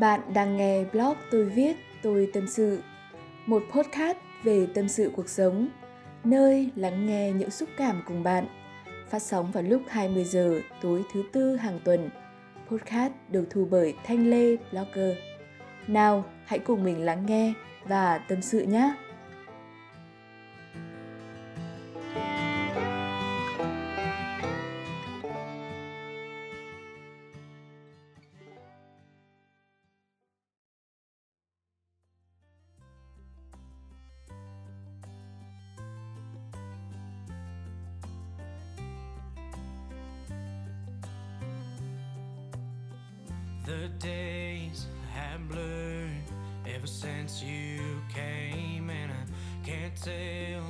Bạn đang nghe blog tôi viết, tôi tâm sự, một podcast về tâm sự cuộc sống, nơi lắng nghe những xúc cảm cùng bạn. Phát sóng vào lúc 20 giờ tối thứ tư hàng tuần. Podcast được thu bởi Thanh Lê Blogger. Nào, hãy cùng mình lắng nghe và tâm sự nhé! The days have blurred ever since you came, and I can't tell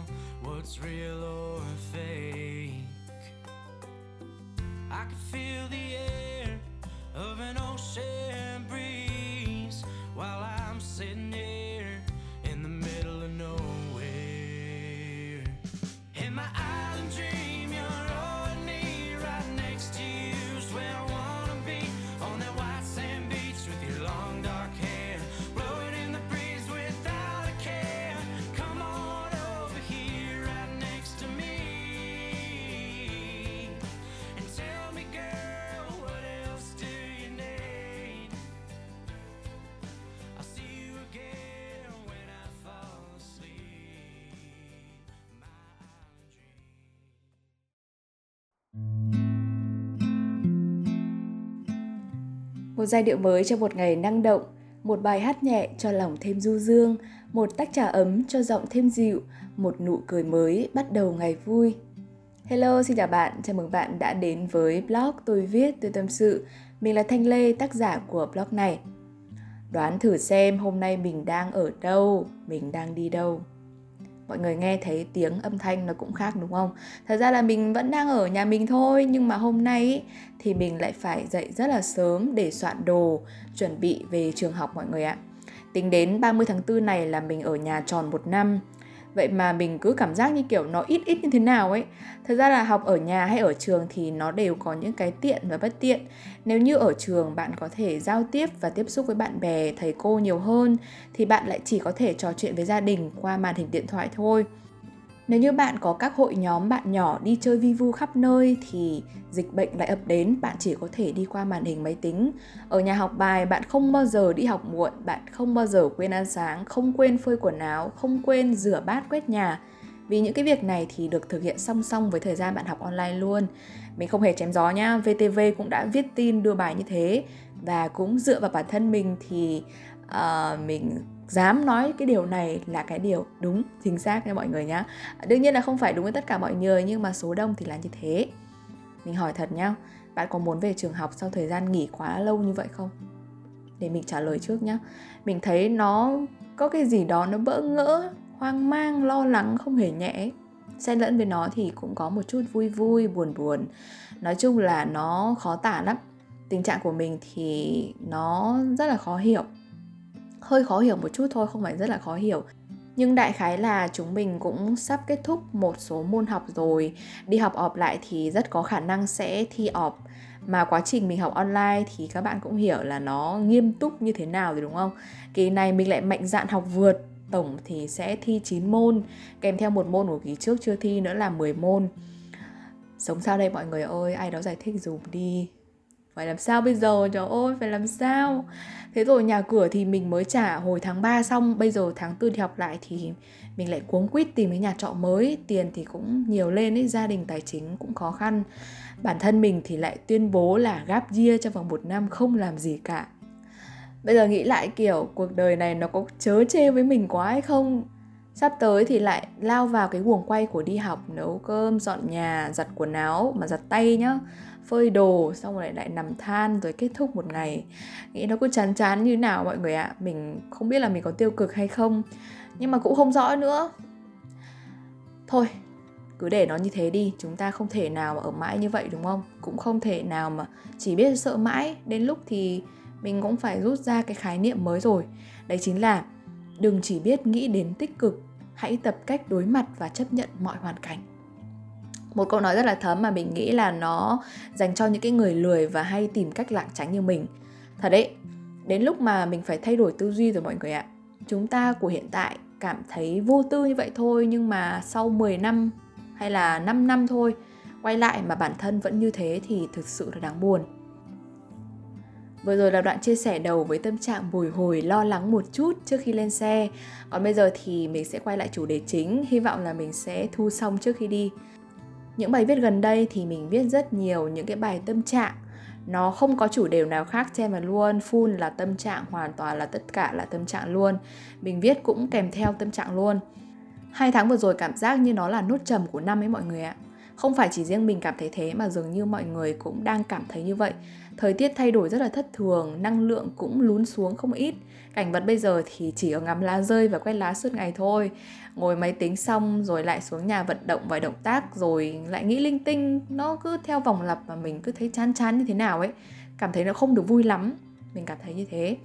what's real or fake. I can feel the air of an ocean breeze while I'm sitting here Một giai điệu mới cho một ngày năng động, một bài hát nhẹ cho lòng thêm du dương, một tách trà ấm cho giọng thêm dịu, một nụ cười mới bắt đầu ngày vui. Hello, xin chào bạn, chào mừng bạn đã đến với blog tôi viết tôi tâm sự. Mình là Thanh Lê, tác giả của blog này. Đoán thử xem hôm nay mình đang ở đâu, mình đang đi đâu. Mọi người nghe thấy tiếng âm thanh nó cũng khác đúng không? Thật ra là mình vẫn đang ở nhà mình thôi Nhưng mà hôm nay ý, thì mình lại phải dậy rất là sớm để soạn đồ Chuẩn bị về trường học mọi người ạ Tính đến 30 tháng 4 này là mình ở nhà tròn một năm Vậy mà mình cứ cảm giác như kiểu nó ít ít như thế nào ấy. Thật ra là học ở nhà hay ở trường thì nó đều có những cái tiện và bất tiện. Nếu như ở trường bạn có thể giao tiếp và tiếp xúc với bạn bè, thầy cô nhiều hơn Thì bạn lại chỉ có thể trò chuyện với gia đình qua màn hình điện thoại thôi nếu như bạn có các hội nhóm bạn nhỏ đi chơi vi vu khắp nơi thì dịch bệnh lại ập đến, bạn chỉ có thể đi qua màn hình máy tính. Ở nhà học bài bạn không bao giờ đi học muộn, bạn không bao giờ quên ăn sáng, không quên phơi quần áo, không quên rửa bát quét nhà. Vì những cái việc này thì được thực hiện song song với thời gian bạn học online luôn. Mình không hề chém gió nhá, VTV cũng đã viết tin đưa bài như thế và cũng dựa vào bản thân mình thì uh, mình dám nói cái điều này là cái điều đúng, chính xác nha mọi người nhá. Đương nhiên là không phải đúng với tất cả mọi người, nhưng mà số đông thì là như thế. Mình hỏi thật nhá, bạn có muốn về trường học sau thời gian nghỉ quá lâu như vậy không? Để mình trả lời trước nhá. Mình thấy nó, có cái gì đó nó bỡ ngỡ, hoang mang, lo lắng, không hề nhẹ xen lẫn với nó thì cũng có một chút vui vui, buồn buồn. Nói chung là nó khó tả lắm. Tình trạng của mình thì nó rất là khó hiểu hơi khó hiểu một chút thôi, không phải rất là khó hiểu. Nhưng đại khái là chúng mình cũng sắp kết thúc một số môn học rồi. Đi học ọp lại thì rất có khả năng sẽ thi ọp. Mà quá trình mình học online thì các bạn cũng hiểu là nó nghiêm túc như thế nào rồi, đúng không? Kỳ này mình lại mạnh dạn học vượt. Tổng thì sẽ thi 9 môn, kèm theo một môn của kỳ trước chưa thi nữa là 10 môn. Sống sao đây mọi người ơi? Ai đó giải thích dùm đi phải làm sao bây giờ? Trời ơi, phải làm sao? Thế rồi nhà cửa thì mình mới trả hồi tháng 3 xong. Bây giờ tháng tư thì học lại thì mình lại cuống quýt tìm cái nhà trọ mới. Tiền thì cũng nhiều lên ấy, gia đình tài chính cũng khó khăn. Bản thân mình thì lại tuyên bố là gap year trong vòng một năm, không làm gì cả. Bây giờ nghĩ lại kiểu cuộc đời này nó có chớ chê với mình quá hay không? Sắp tới thì lại lao vào cái guồng quay của đi học, nấu cơm, dọn nhà, giặt quần áo, mà giặt tay nhá phơi đồ, xong rồi lại nằm than rồi kết thúc một ngày. Nghĩ nó cứ chán chán như nào mọi người ạ. À? mình không biết là mình có tiêu cực hay không. Nhưng mà cũng không rõ nữa. Thôi, cứ để nó như thế đi. Chúng ta không thể nào mà ở mãi như vậy, đúng không? Cũng không thể nào mà chỉ biết sợ mãi. Đến lúc thì mình cũng phải rút ra cái khái niệm mới rồi. Đấy chính là đừng chỉ biết nghĩ đến tích cực. Hãy tập cách đối mặt và chấp nhận mọi hoàn cảnh một câu nói rất là thấm mà mình nghĩ là nó dành cho những cái người lười và hay tìm cách lảng tránh như mình thật đấy đến lúc mà mình phải thay đổi tư duy rồi mọi người ạ chúng ta của hiện tại cảm thấy vô tư như vậy thôi nhưng mà sau 10 năm hay là 5 năm thôi quay lại mà bản thân vẫn như thế thì thực sự là đáng buồn Vừa rồi là đoạn chia sẻ đầu với tâm trạng bồi hồi lo lắng một chút trước khi lên xe. Còn bây giờ thì mình sẽ quay lại chủ đề chính, hy vọng là mình sẽ thu xong trước khi đi. Những bài viết gần đây thì mình viết rất nhiều những cái bài tâm trạng. Nó không có chủ đề nào khác chen vào luôn, full là tâm trạng, hoàn toàn là tất cả là tâm trạng luôn. Mình viết cũng kèm theo tâm trạng luôn. Hai tháng vừa rồi cảm giác như nó là nốt trầm của năm ấy mọi người ạ. Không phải chỉ riêng mình cảm thấy thế mà dường như mọi người cũng đang cảm thấy như vậy. Thời tiết thay đổi rất là thất thường, năng lượng cũng lún xuống không ít cảnh vật bây giờ thì chỉ ở ngắm lá rơi và quét lá suốt ngày thôi. Ngồi máy tính xong rồi lại xuống nhà vận động vài động tác rồi lại nghĩ linh tinh. Nó cứ theo vòng lặp và mình cứ thấy chán chán như thế nào ấy. Cảm thấy nó không được vui lắm. Mình cảm thấy như thế.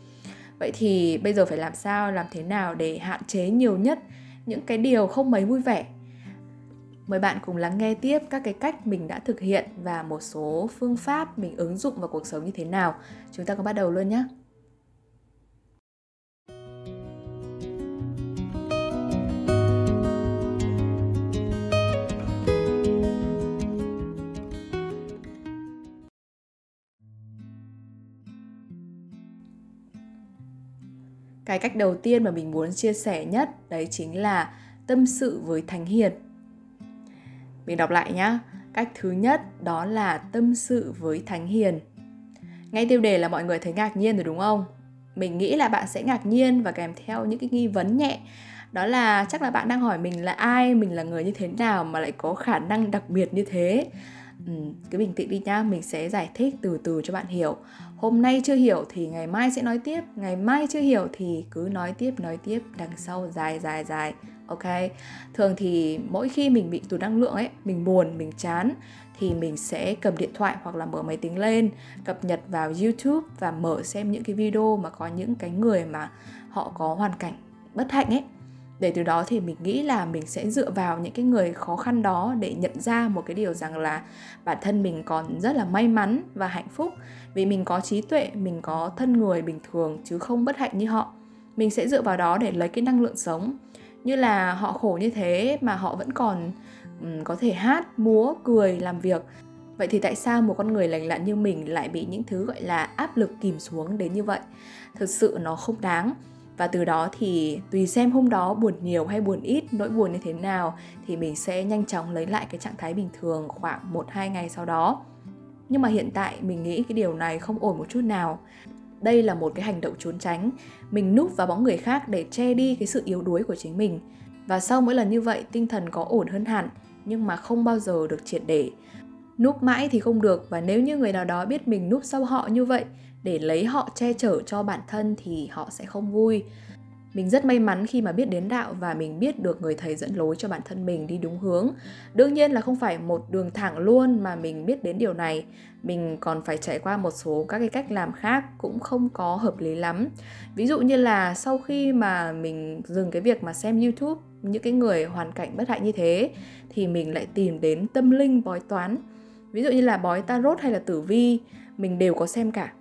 Vậy thì bây giờ phải làm sao, làm thế nào để hạn chế nhiều nhất những cái điều không mấy vui vẻ? Mời bạn cùng lắng nghe tiếp các cái cách mình đã thực hiện và một số phương pháp mình ứng dụng vào cuộc sống như thế nào. Chúng ta cùng bắt đầu luôn nhé. Cái cách đầu tiên mà mình muốn chia sẻ nhất đấy chính là tâm sự với Thánh Hiền mình đọc lại nhá. Cách thứ nhất đó là tâm sự với Thánh Hiền. Ngay tiêu đề là mọi người thấy ngạc nhiên rồi đúng không? Mình nghĩ là bạn sẽ ngạc nhiên và kèm theo những cái nghi vấn nhẹ. Đó là chắc là bạn đang hỏi mình là ai, mình là người như thế nào mà lại có khả năng đặc biệt như thế. Ừ, cứ bình tĩnh đi nhá, mình sẽ giải thích từ từ cho bạn hiểu. Hôm nay chưa hiểu thì ngày mai sẽ nói tiếp, ngày mai chưa hiểu thì cứ nói tiếp, nói tiếp, đằng sau dài dài dài ok thường thì mỗi khi mình bị tụt năng lượng ấy mình buồn mình chán thì mình sẽ cầm điện thoại hoặc là mở máy tính lên cập nhật vào youtube và mở xem những cái video mà có những cái người mà họ có hoàn cảnh bất hạnh ấy để từ đó thì mình nghĩ là mình sẽ dựa vào những cái người khó khăn đó để nhận ra một cái điều rằng là bản thân mình còn rất là may mắn và hạnh phúc. Vì mình có trí tuệ mình có thân người bình thường chứ không bất hạnh như họ. Mình sẽ dựa vào đó để lấy cái năng lượng sống. Như là họ khổ như thế mà họ vẫn còn um, có thể hát múa cười làm việc. Vậy thì tại sao một con người lành lặn như mình lại bị những thứ gọi là áp lực kìm xuống đến như vậy? Thực sự nó không đáng và từ đó thì tùy xem hôm đó buồn nhiều hay buồn ít, nỗi buồn như thế nào thì mình sẽ nhanh chóng lấy lại cái trạng thái bình thường khoảng 1-2 ngày sau đó. Nhưng mà hiện tại mình nghĩ cái điều này không ổn một chút nào. Đây là một cái hành động trốn tránh. Mình núp vào bóng người khác để che đi cái sự yếu đuối của chính mình. Và sau mỗi lần như vậy, tinh thần có ổn hơn hẳn, nhưng mà không bao giờ được triệt để. Núp mãi thì không được, và nếu như người nào đó biết mình núp sau họ như vậy để lấy họ che chở cho bản thân thì họ sẽ không vui. Mình rất may mắn khi mà biết đến đạo và mình biết được người thầy dẫn lối cho bản thân mình đi đúng hướng. Đương nhiên là không phải một đường thẳng luôn mà mình biết đến điều này. Mình còn phải trải qua một số các cái cách làm khác cũng không có hợp lý lắm. Ví dụ như là sau khi mà mình dừng cái việc mà xem youtube, những cái người hoàn cảnh bất hạnh như thế, thì mình lại tìm đến tâm linh bói toán. Ví dụ như là bói tarot hay là tử vi, mình đều có xem cả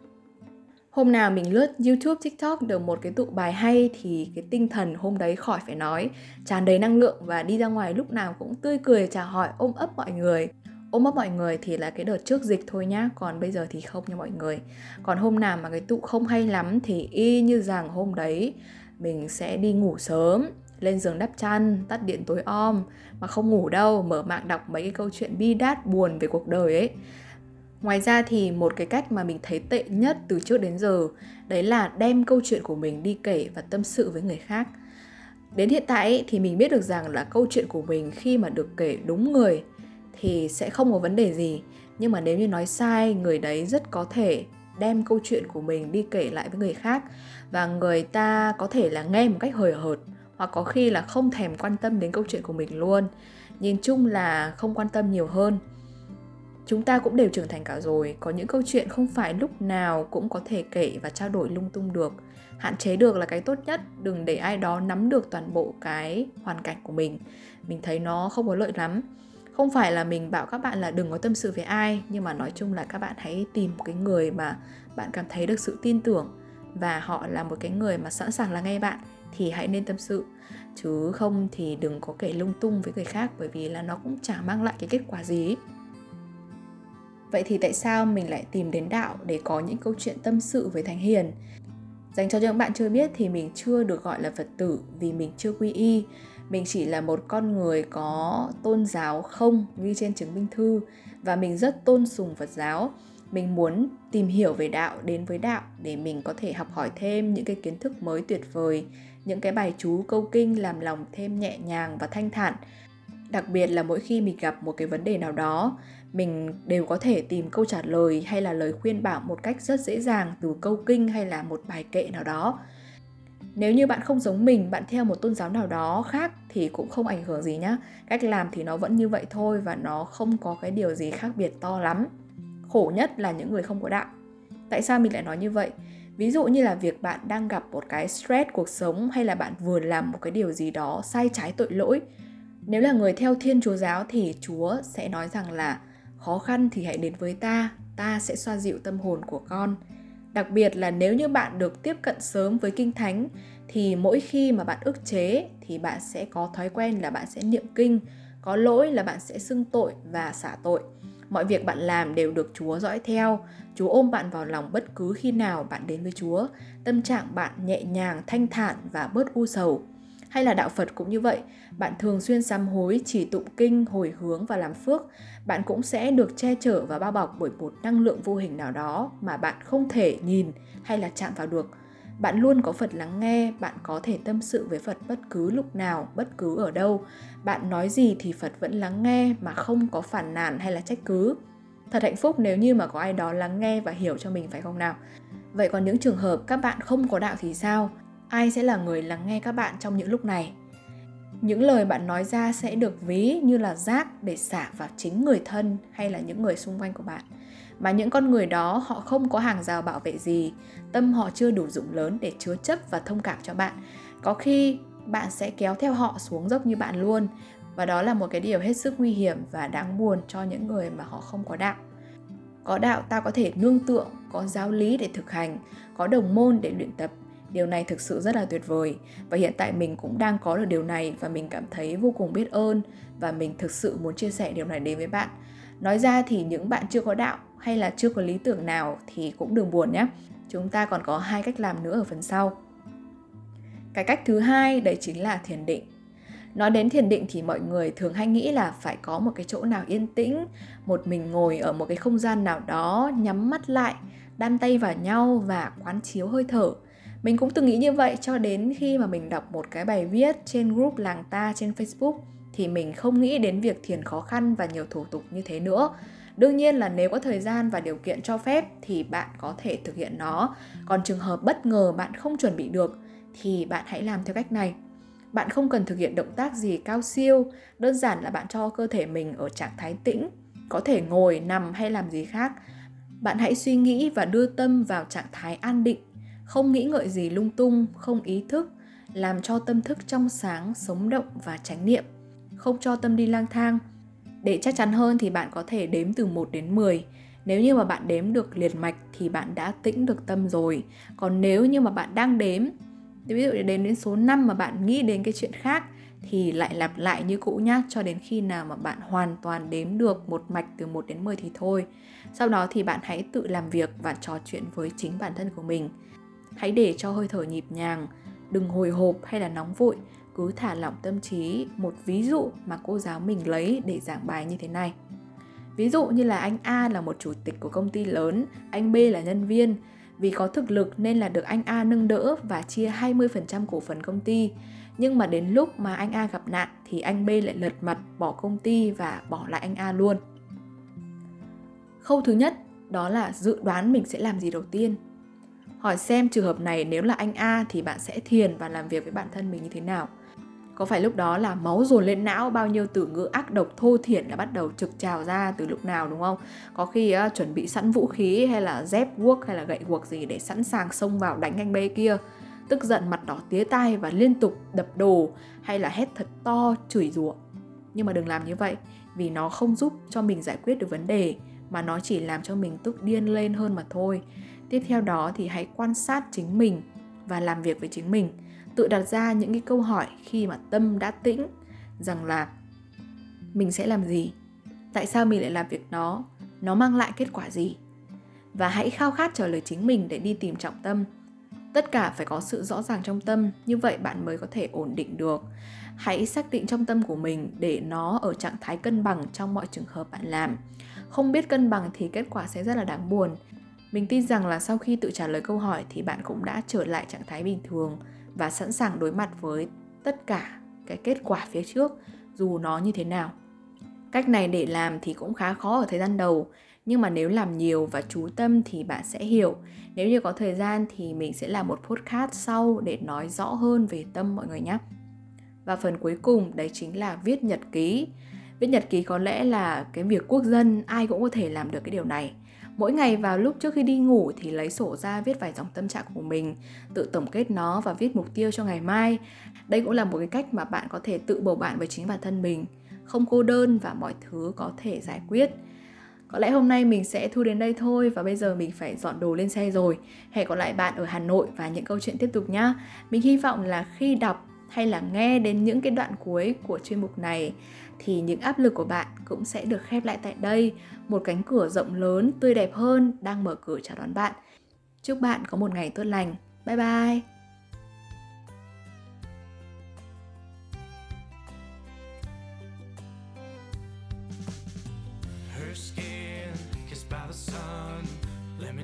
hôm nào mình lướt youtube, tiktok được một cái tụ bài hay thì cái tinh thần hôm đấy khỏi phải nói, tràn đầy năng lượng và đi ra ngoài lúc nào cũng tươi cười, chào hỏi, ôm ấp mọi người. Ôm ấp mọi người thì là cái đợt trước dịch thôi nhá, còn bây giờ thì không nha mọi người. Còn hôm nào mà cái tụ không hay lắm thì y như rằng hôm đấy mình sẽ đi ngủ sớm, lên giường đắp chăn, tắt điện tối om, mà không ngủ đâu, mở mạng đọc mấy cái câu chuyện bi đát buồn về cuộc đời ấy ngoài ra thì một cái cách mà mình thấy tệ nhất từ trước đến giờ đấy là đem câu chuyện của mình đi kể và tâm sự với người khác. Đến hiện tại ấy, thì mình biết được rằng là câu chuyện của mình khi mà được kể đúng người thì sẽ không có vấn đề gì. Nhưng mà nếu như nói sai người đấy rất có thể đem câu chuyện của mình đi kể lại với người khác và người ta có thể là nghe một cách hời hợt hoặc có khi là không thèm quan tâm đến câu chuyện của mình luôn. Nhìn chung là không quan tâm nhiều hơn chúng ta cũng đều trưởng thành cả rồi. Có những câu chuyện không phải lúc nào cũng có thể kể và trao đổi lung tung được. Hạn chế được là cái tốt nhất, đừng để ai đó nắm được toàn bộ cái hoàn cảnh của mình. Mình thấy nó không có lợi lắm. Không phải là mình bảo các bạn là đừng có tâm sự với ai, nhưng mà nói chung là các bạn hãy tìm một cái người mà bạn cảm thấy được sự tin tưởng và họ là một cái người mà sẵn sàng lắng nghe bạn thì hãy nên tâm sự. Chứ không thì đừng có kể lung tung với người khác bởi vì là nó cũng chả mang lại cái kết quả gì vậy thì tại sao mình lại tìm đến đạo để có những câu chuyện tâm sự với thánh hiền? Dành cho những bạn chưa biết thì mình chưa được gọi là phật tử vì mình chưa quy y. Mình chỉ là một con người có tôn giáo không ghi trên chứng minh thư và mình rất tôn sùng phật giáo. Mình muốn tìm hiểu về đạo, đến với đạo để mình có thể học hỏi thêm những cái kiến thức mới tuyệt vời, những cái bài chú câu kinh làm lòng thêm nhẹ nhàng và thanh thản. Đặc biệt là mỗi khi mình gặp một cái vấn đề nào đó mình đều có thể tìm câu trả lời hay là lời khuyên bảo một cách rất dễ dàng từ câu kinh hay là một bài kệ nào đó. Nếu như bạn không giống mình, bạn theo một tôn giáo nào đó khác thì cũng không ảnh hưởng gì nhá. Cách làm thì nó vẫn như vậy thôi và nó không có cái điều gì khác biệt to lắm. Khổ nhất là những người không có đạo. Tại sao mình lại nói như vậy? Ví dụ như là việc bạn đang gặp một cái stress cuộc sống hay là bạn vừa làm một cái điều gì đó sai trái tội lỗi. Nếu là người theo thiên chúa giáo thì chúa sẽ nói rằng là khó khăn thì hãy đến với ta ta sẽ xoa dịu tâm hồn của con. Đặc biệt là nếu như bạn được tiếp cận sớm với kinh thánh, thì mỗi khi mà bạn ức chế thì bạn sẽ có thói quen là bạn sẽ niệm kinh, có lỗi là bạn sẽ xưng tội và xả tội. Mọi việc bạn làm đều được chúa dõi theo. Chúa ôm bạn vào lòng bất cứ khi nào bạn đến với chúa. Tâm trạng bạn nhẹ nhàng, thanh thản và bớt u sầu hay là đạo Phật cũng như vậy, bạn thường xuyên sám hối, chỉ tụng kinh, hồi hướng và làm phước, bạn cũng sẽ được che chở và bao bọc bởi một năng lượng vô hình nào đó mà bạn không thể nhìn hay là chạm vào được. Bạn luôn có Phật lắng nghe, bạn có thể tâm sự với Phật bất cứ lúc nào, bất cứ ở đâu. Bạn nói gì thì Phật vẫn lắng nghe mà không có phản nàn hay là trách cứ. Thật hạnh phúc nếu như mà có ai đó lắng nghe và hiểu cho mình phải không nào? Vậy còn những trường hợp các bạn không có đạo thì sao? Ai sẽ là người lắng nghe các bạn trong những lúc này? Những lời bạn nói ra sẽ được ví như là rác để xả vào chính người thân hay là những người xung quanh của bạn. Mà những con người đó, họ không có hàng rào bảo vệ gì. Tâm họ chưa đủ rộng lớn để chứa chấp và thông cảm cho bạn. Có khi bạn sẽ kéo theo họ xuống dốc như bạn luôn. Và đó là một cái điều hết sức nguy hiểm và đáng buồn cho những người mà họ không có đạo. Có đạo ta có thể nương tựa, có giáo lý để thực hành, có đồng môn để luyện tập điều này thực sự rất là tuyệt vời. Và hiện tại mình cũng đang có được điều này và mình cảm thấy vô cùng biết ơn và mình thực sự muốn chia sẻ điều này đến với bạn. Nói ra thì những bạn chưa có đạo hay là chưa có lý tưởng nào thì cũng đừng buồn nhé. Chúng ta còn có hai cách làm nữa ở phần sau. Cái cách thứ hai, đấy chính là thiền định. Nói đến thiền định thì mọi người thường hay nghĩ là phải có một cái chỗ nào yên tĩnh, một mình ngồi ở một cái không gian nào đó nhắm mắt lại, đan tay vào nhau và quán chiếu hơi thở mình cũng từng nghĩ như vậy cho đến khi mà mình đọc một cái bài viết trên group làng ta trên Facebook thì mình không nghĩ đến việc thiền khó khăn và nhiều thủ tục như thế nữa. Đương nhiên là nếu có thời gian và điều kiện cho phép thì bạn có thể thực hiện nó. Còn trường hợp bất ngờ bạn không chuẩn bị được thì bạn hãy làm theo cách này. Bạn không cần thực hiện động tác gì cao siêu, đơn giản là bạn cho cơ thể mình ở trạng thái tĩnh, có thể ngồi, nằm hay làm gì khác. Bạn hãy suy nghĩ và đưa tâm vào trạng thái an định không nghĩ ngợi gì lung tung, không ý thức, làm cho tâm thức trong sáng, sống động và chánh niệm, không cho tâm đi lang thang. Để chắc chắn hơn thì bạn có thể đếm từ 1 đến 10. Nếu như mà bạn đếm được liệt mạch thì bạn đã tĩnh được tâm rồi. Còn nếu như mà bạn đang đếm, ví dụ đếm đến số 5 mà bạn nghĩ đến cái chuyện khác thì lại lặp lại như cũ nhá cho đến khi nào mà bạn hoàn toàn đếm được một mạch từ 1 đến 10 thì thôi. Sau đó thì bạn hãy tự làm việc và trò chuyện với chính bản thân của mình Hãy để cho hơi thở nhịp nhàng, đừng hồi hộp hay là nóng vội, cứ thả lỏng tâm trí. Một ví dụ mà cô giáo mình lấy để giảng bài như thế này. Ví dụ như là anh A là một chủ tịch của công ty lớn, anh B là nhân viên. Vì có thực lực nên là được anh A nâng đỡ và chia 20% cổ phần công ty. Nhưng mà đến lúc mà anh A gặp nạn thì anh B lại lật mặt bỏ công ty và bỏ lại anh A luôn. Khâu thứ nhất đó là dự đoán mình sẽ làm gì đầu tiên hỏi xem trường hợp này nếu là anh A thì bạn sẽ thiền và làm việc với bản thân mình như thế nào. Có phải lúc đó là máu dồn lên não bao nhiêu từ ngữ ác độc thô thiển đã bắt đầu trực trào ra từ lúc nào đúng không? Có khi uh, chuẩn bị sẵn vũ khí hay là dép guốc hay là gậy guộc gì để sẵn sàng xông vào đánh anh B kia. Tức giận mặt đỏ tía tai và liên tục đập đồ hay là hét thật to chửi rủa. Nhưng mà đừng làm như vậy vì nó không giúp cho mình giải quyết được vấn đề mà nó chỉ làm cho mình tức điên lên hơn mà thôi. Tiếp theo đó thì hãy quan sát chính mình và làm việc với chính mình. Tự đặt ra những cái câu hỏi khi mà tâm đã tĩnh rằng là mình sẽ làm gì? Tại sao mình lại làm việc đó nó mang lại kết quả gì? Và hãy khao khát trả lời chính mình để đi tìm trọng tâm. Tất cả phải có sự rõ ràng trong tâm, như vậy bạn mới có thể ổn định được. Hãy xác định trong tâm của mình để nó ở trạng thái cân bằng trong mọi trường hợp bạn làm không biết cân bằng thì kết quả sẽ rất là đáng buồn. Mình tin rằng là sau khi tự trả lời câu hỏi thì bạn cũng đã trở lại trạng thái bình thường và sẵn sàng đối mặt với tất cả cái kết quả phía trước, dù nó như thế nào. Cách này để làm thì cũng khá khó ở thời gian đầu, nhưng mà nếu làm nhiều và chú tâm thì bạn sẽ hiểu. Nếu như có thời gian thì mình sẽ làm một podcast sau để nói rõ hơn về tâm mọi người nhé. Và phần cuối cùng, đấy chính là viết nhật ký viết nhật ký có lẽ là cái việc quốc dân, ai cũng có thể làm được cái điều này mỗi ngày vào lúc trước khi đi ngủ thì lấy sổ ra viết vài dòng tâm trạng của mình, tự tổng kết nó và viết mục tiêu cho ngày mai đây cũng là một cái cách mà bạn có thể tự bầu bạn với chính bản thân mình, không cô đơn và mọi thứ có thể giải quyết có lẽ hôm nay mình sẽ thu đến đây thôi và bây giờ mình phải dọn đồ lên xe rồi. Hẹn gặp lại bạn ở Hà Nội và những câu chuyện tiếp tục nhé. Mình hy vọng là khi đọc hay là nghe đến những cái đoạn cuối của chuyên mục này thì những áp lực của bạn cũng sẽ được khép lại tại đây. Một cánh cửa rộng lớn, tươi đẹp hơn đang mở cửa chào đón bạn. Chúc bạn có một ngày tốt lành. Bye bye. by the sun. Let.